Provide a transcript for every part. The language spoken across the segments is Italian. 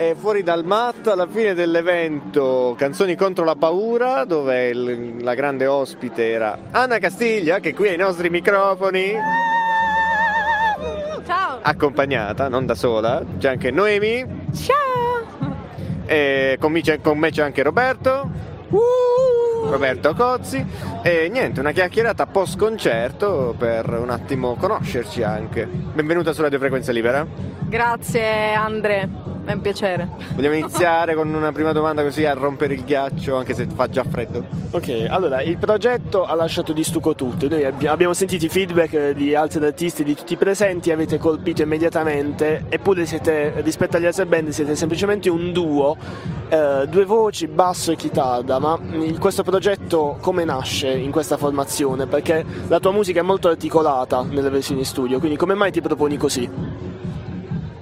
è fuori dal matto alla fine dell'evento Canzoni contro la paura, dove il- la grande ospite era Anna Castiglia, che qui ai nostri microfoni, Ciao! accompagnata, non da sola, c'è anche Noemi, Ciao! e con me c'è, con me c'è anche Roberto. Roberto Cozzi e niente, una chiacchierata post concerto per un attimo conoscerci anche. Benvenuta su Radio Frequenza Libera. Grazie Andre, è un piacere. Vogliamo iniziare con una prima domanda così a rompere il ghiaccio, anche se fa già freddo. Ok, allora il progetto ha lasciato di stucco tutto. Noi abbi- abbiamo sentito i feedback di altri artisti, di tutti i presenti, avete colpito immediatamente, eppure siete, rispetto agli altri band, siete semplicemente un duo, eh, due voci, basso e chitarra. Ma questo progetto come nasce in questa formazione? Perché la tua musica è molto articolata nelle versioni studio, quindi come mai ti proponi così?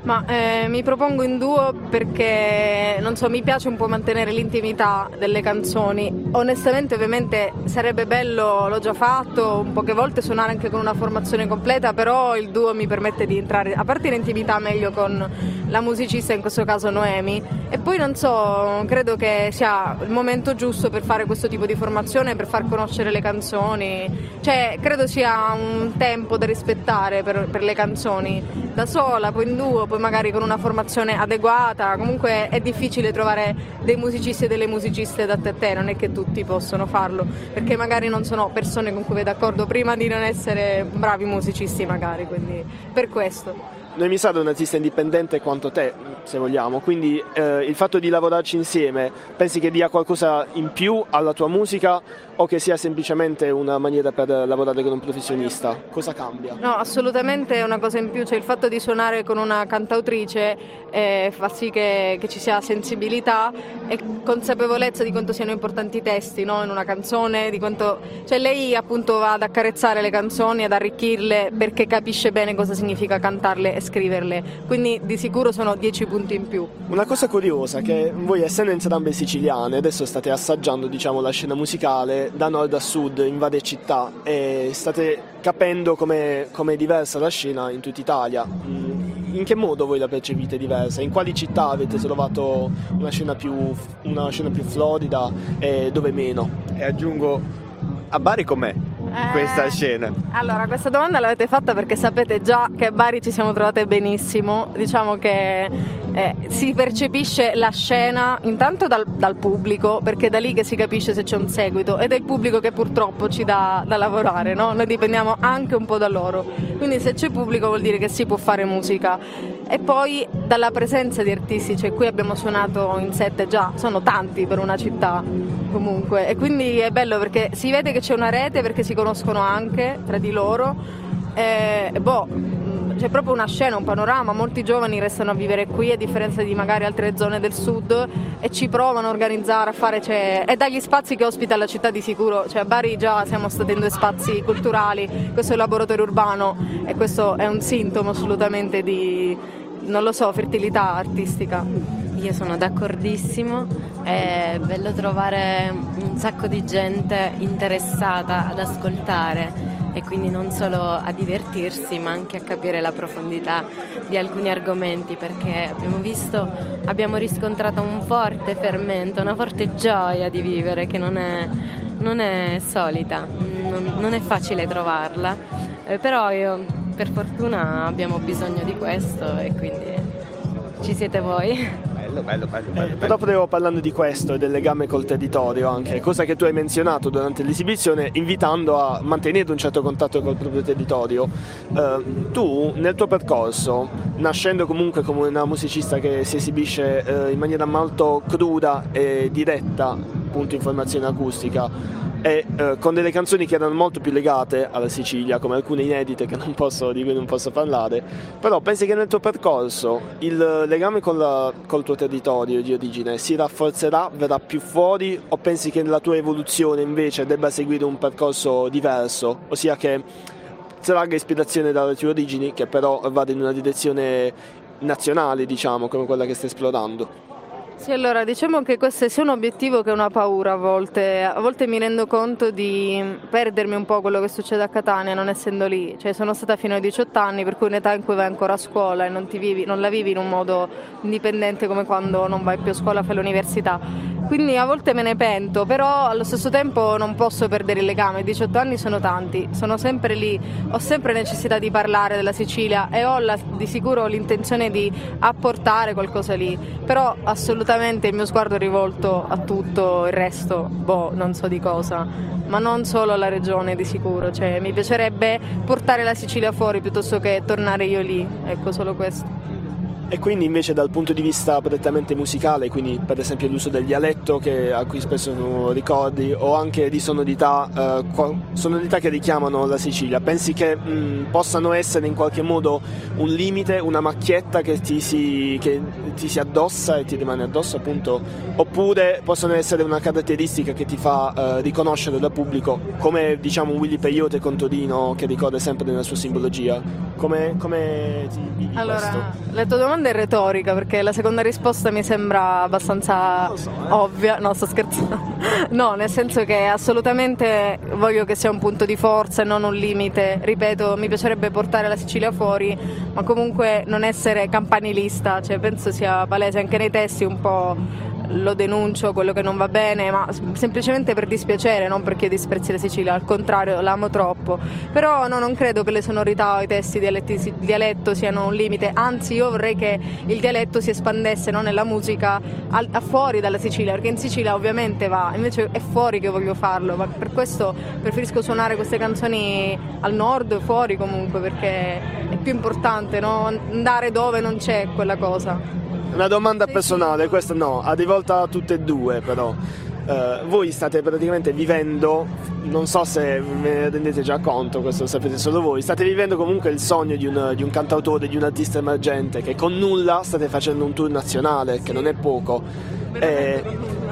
Ma eh, mi propongo in duo perché non so, mi piace un po' mantenere l'intimità delle canzoni. Onestamente, ovviamente sarebbe bello, l'ho già fatto, un poche volte suonare anche con una formazione completa, però il duo mi permette di entrare a parte in intimità meglio con la musicista, in questo caso Noemi. E poi non so, credo che sia il momento giusto per fare questo tipo di formazione, per far conoscere le canzoni. Cioè, credo sia un tempo da rispettare per, per le canzoni. Da sola, poi in duo, poi magari con una formazione adeguata. Comunque è difficile trovare dei musicisti e delle musiciste da te a te, non è che tutti possono farlo, perché magari non sono persone con cui vai d'accordo prima di non essere bravi musicisti magari, quindi per questo. Noemi Sada è un artista indipendente quanto te, se vogliamo, quindi eh, il fatto di lavorarci insieme pensi che dia qualcosa in più alla tua musica o che sia semplicemente una maniera per lavorare con un professionista? Cosa cambia? No, assolutamente una cosa in più, cioè il fatto di suonare con una cantautrice eh, fa sì che, che ci sia sensibilità e consapevolezza di quanto siano importanti i testi no? in una canzone, di quanto... cioè lei appunto va ad accarezzare le canzoni, ad arricchirle perché capisce bene cosa significa cantarle e scriverle, quindi di sicuro sono dieci punti in più. Una cosa curiosa è che voi essendo entrambe siciliane adesso state assaggiando diciamo, la scena musicale da nord a sud in varie città e state capendo come è diversa la scena in tutta Italia. Mm, In che modo voi la percepite diversa? In quali città avete trovato una scena più, una scena più florida e dove meno? E aggiungo, a Bari com'è questa Eh, scena? Allora, questa domanda l'avete fatta perché sapete già che a Bari ci siamo trovate benissimo. Diciamo che eh, si percepisce la scena intanto dal, dal pubblico, perché è da lì che si capisce se c'è un seguito, ed è il pubblico che purtroppo ci dà da lavorare, no? Noi dipendiamo anche un po' da loro. Quindi se c'è pubblico vuol dire che si può fare musica. E poi dalla presenza di artisti, cioè qui abbiamo suonato in sette già, sono tanti per una città comunque. E quindi è bello perché si vede che c'è una rete perché si conoscono anche tra di loro. E boh c'è proprio una scena, un panorama, molti giovani restano a vivere qui a differenza di magari altre zone del sud e ci provano a organizzare, a fare, cioè, e dagli spazi che ospita la città di sicuro, cioè a Bari già siamo stati in due spazi culturali, questo è il laboratorio urbano e questo è un sintomo assolutamente di, non lo so, fertilità artistica. Io sono d'accordissimo, è bello trovare un sacco di gente interessata ad ascoltare e quindi non solo a divertirsi ma anche a capire la profondità di alcuni argomenti perché abbiamo visto, abbiamo riscontrato un forte fermento, una forte gioia di vivere che non è, non è solita, non, non è facile trovarla, Eh, però io, per fortuna abbiamo bisogno di questo e quindi ci siete voi. Bello, bello, bello, Eh, bello. però proprio parlando di questo e del legame col territorio anche, cosa che tu hai menzionato durante l'esibizione, invitando a mantenere un certo contatto col proprio territorio. Eh, tu nel tuo percorso, nascendo comunque come una musicista che si esibisce eh, in maniera molto cruda e diretta, appunto in formazione acustica, e eh, con delle canzoni che erano molto più legate alla Sicilia, come alcune inedite posso, di cui non posso parlare, però pensi che nel tuo percorso il legame la- col tuo territorio di origine si rafforzerà, verrà più fuori o pensi che la tua evoluzione invece debba seguire un percorso diverso, ossia che tragga ispirazione dalle tue origini che però vada in una direzione nazionale, diciamo, come quella che stai esplorando? Sì, allora diciamo che questo è sia un obiettivo che una paura a volte. A volte mi rendo conto di perdermi un po' quello che succede a Catania non essendo lì. Cioè sono stata fino ai 18 anni, per cui un'età in cui vai ancora a scuola e non, vivi, non la vivi in un modo indipendente come quando non vai più a scuola, fai l'università quindi a volte me ne pento, però allo stesso tempo non posso perdere il legame, 18 anni sono tanti, sono sempre lì, ho sempre necessità di parlare della Sicilia e ho la, di sicuro l'intenzione di apportare qualcosa lì, però assolutamente il mio sguardo è rivolto a tutto il resto, boh, non so di cosa, ma non solo alla regione di sicuro, cioè mi piacerebbe portare la Sicilia fuori piuttosto che tornare io lì, ecco solo questo. E quindi invece dal punto di vista prettamente musicale, quindi per esempio l'uso del dialetto che, a cui spesso ricordi, o anche di sonorità, eh, sonorità che richiamano la Sicilia, pensi che mh, possano essere in qualche modo un limite, una macchietta che ti, si, che ti si addossa e ti rimane addosso appunto, oppure possono essere una caratteristica che ti fa eh, riconoscere dal pubblico, come diciamo Willy Peyote con Todino che ricorda sempre nella sua simbologia? Come, come ti vivi allora, questo? La tua domanda domanda è retorica perché la seconda risposta mi sembra abbastanza so, eh. ovvia. No, sto scherzando. No, nel senso che assolutamente voglio che sia un punto di forza e non un limite. Ripeto, mi piacerebbe portare la Sicilia fuori, ma comunque non essere campanilista, cioè penso sia palese anche nei testi un po' lo denuncio quello che non va bene, ma semplicemente per dispiacere, non perché disprezzi la Sicilia, al contrario l'amo troppo. Però no, non credo che le sonorità o i testi di dialetto siano un limite, anzi io vorrei che il dialetto si espandesse no, nella musica al, a fuori dalla Sicilia, perché in Sicilia ovviamente va, invece è fuori che voglio farlo, ma per questo preferisco suonare queste canzoni al nord, fuori comunque, perché è più importante no? andare dove non c'è quella cosa. Una domanda personale, questa no, a rivolta a tutte e due però. Uh, voi state praticamente vivendo, non so se ve ne rendete già conto, questo lo sapete solo voi, state vivendo comunque il sogno di un, di un cantautore, di un artista emergente che con nulla state facendo un tour nazionale, che non è poco. E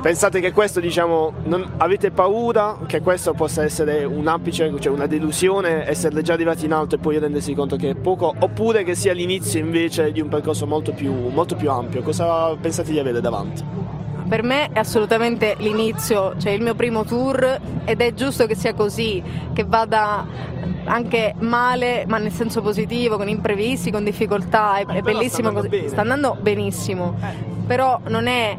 pensate che questo, diciamo, non, avete paura che questo possa essere un apice, cioè una delusione, essere già arrivati in alto e poi rendersi conto che è poco, oppure che sia l'inizio invece di un percorso molto più, molto più ampio? Cosa pensate di avere davanti? Per me è assolutamente l'inizio, cioè il mio primo tour ed è giusto che sia così, che vada anche male, ma nel senso positivo, con imprevisti, con difficoltà, è, è bellissimo così. Sta andando benissimo, però non è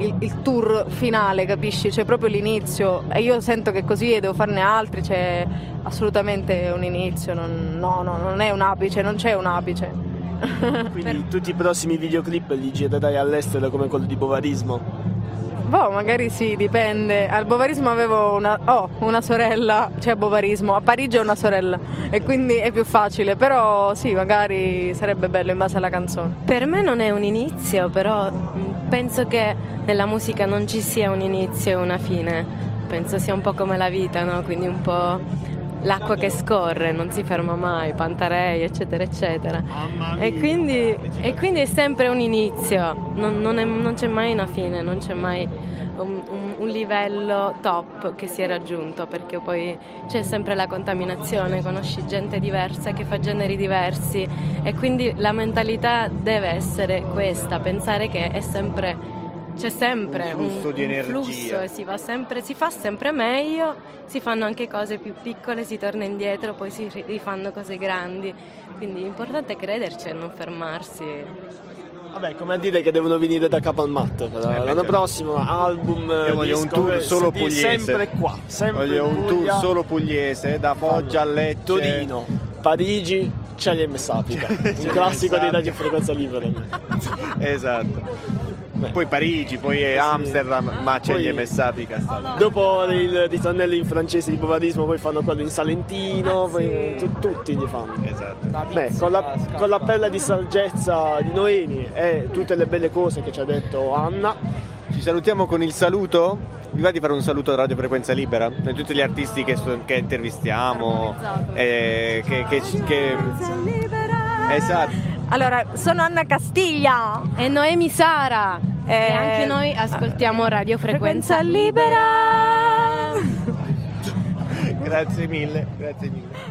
il, il, tour finale, capisci? C'è proprio l'inizio e io sento che così e devo farne altri, c'è assolutamente un inizio, non, no, no, non è un apice, non c'è un apice. Quindi per... tutti i prossimi videoclip li girerai all'estero come quello di Bovarismo? Boh, magari sì, dipende. Al bovarismo avevo una, oh, una sorella, cioè bovarismo, a Parigi ho una sorella e quindi è più facile, però sì, magari sarebbe bello in base alla canzone. Per me non è un inizio, però penso che nella musica non ci sia un inizio e una fine, penso sia un po' come la vita, no? Quindi un po' l'acqua che scorre, non si ferma mai, Pantarei, eccetera, eccetera. E quindi, e quindi è sempre un inizio, non, non, è, non, c'è mai una fine, non c'è mai un, un, un, livello top che si è raggiunto, perché poi c'è sempre la contaminazione, conosci gente diversa che fa generi diversi e quindi la mentalità deve essere questa, pensare che è sempre c'è sempre un flusso un, di energia. Flusso e si, sempre, si, fa sempre meglio, si fanno anche cose più piccole, si torna indietro, poi si rifanno cose grandi. Quindi l'importante è crederci e non fermarsi. Vabbè, come a dire che devono venire da capo al matto. L'anno prossimo album. Io voglio disco, un tour solo pugliese. Sempre qua. Sempre voglio un tour solo pugliese, da Foggia a Lecce. Torino, Parigi, Ceglie e Sapica. un classico dei Radio Frequenza Libera. esatto. Poi Parigi, poi Amsterdam, ma c'è poi, gli Messapica. Dopo il ritornello in francese di Bovadismo, poi fanno quello in Salentino, poi tu, tutti li fanno. Esatto. Beh, con la, con la perla di saggezza di Noemi e tutte le belle cose che ci ha detto Anna. Ci salutiamo con il saluto? Vi va di fare un saluto a Radio Frequenza Libera? Per tutti gli artisti che, che intervistiamo eh, che, che, che, esatto. Allora sono Anna Castiglia. E Noemi Sara e, anche noi ascoltiamo Radio Frequenza, Frequenza Libera. grazie mille, grazie mille.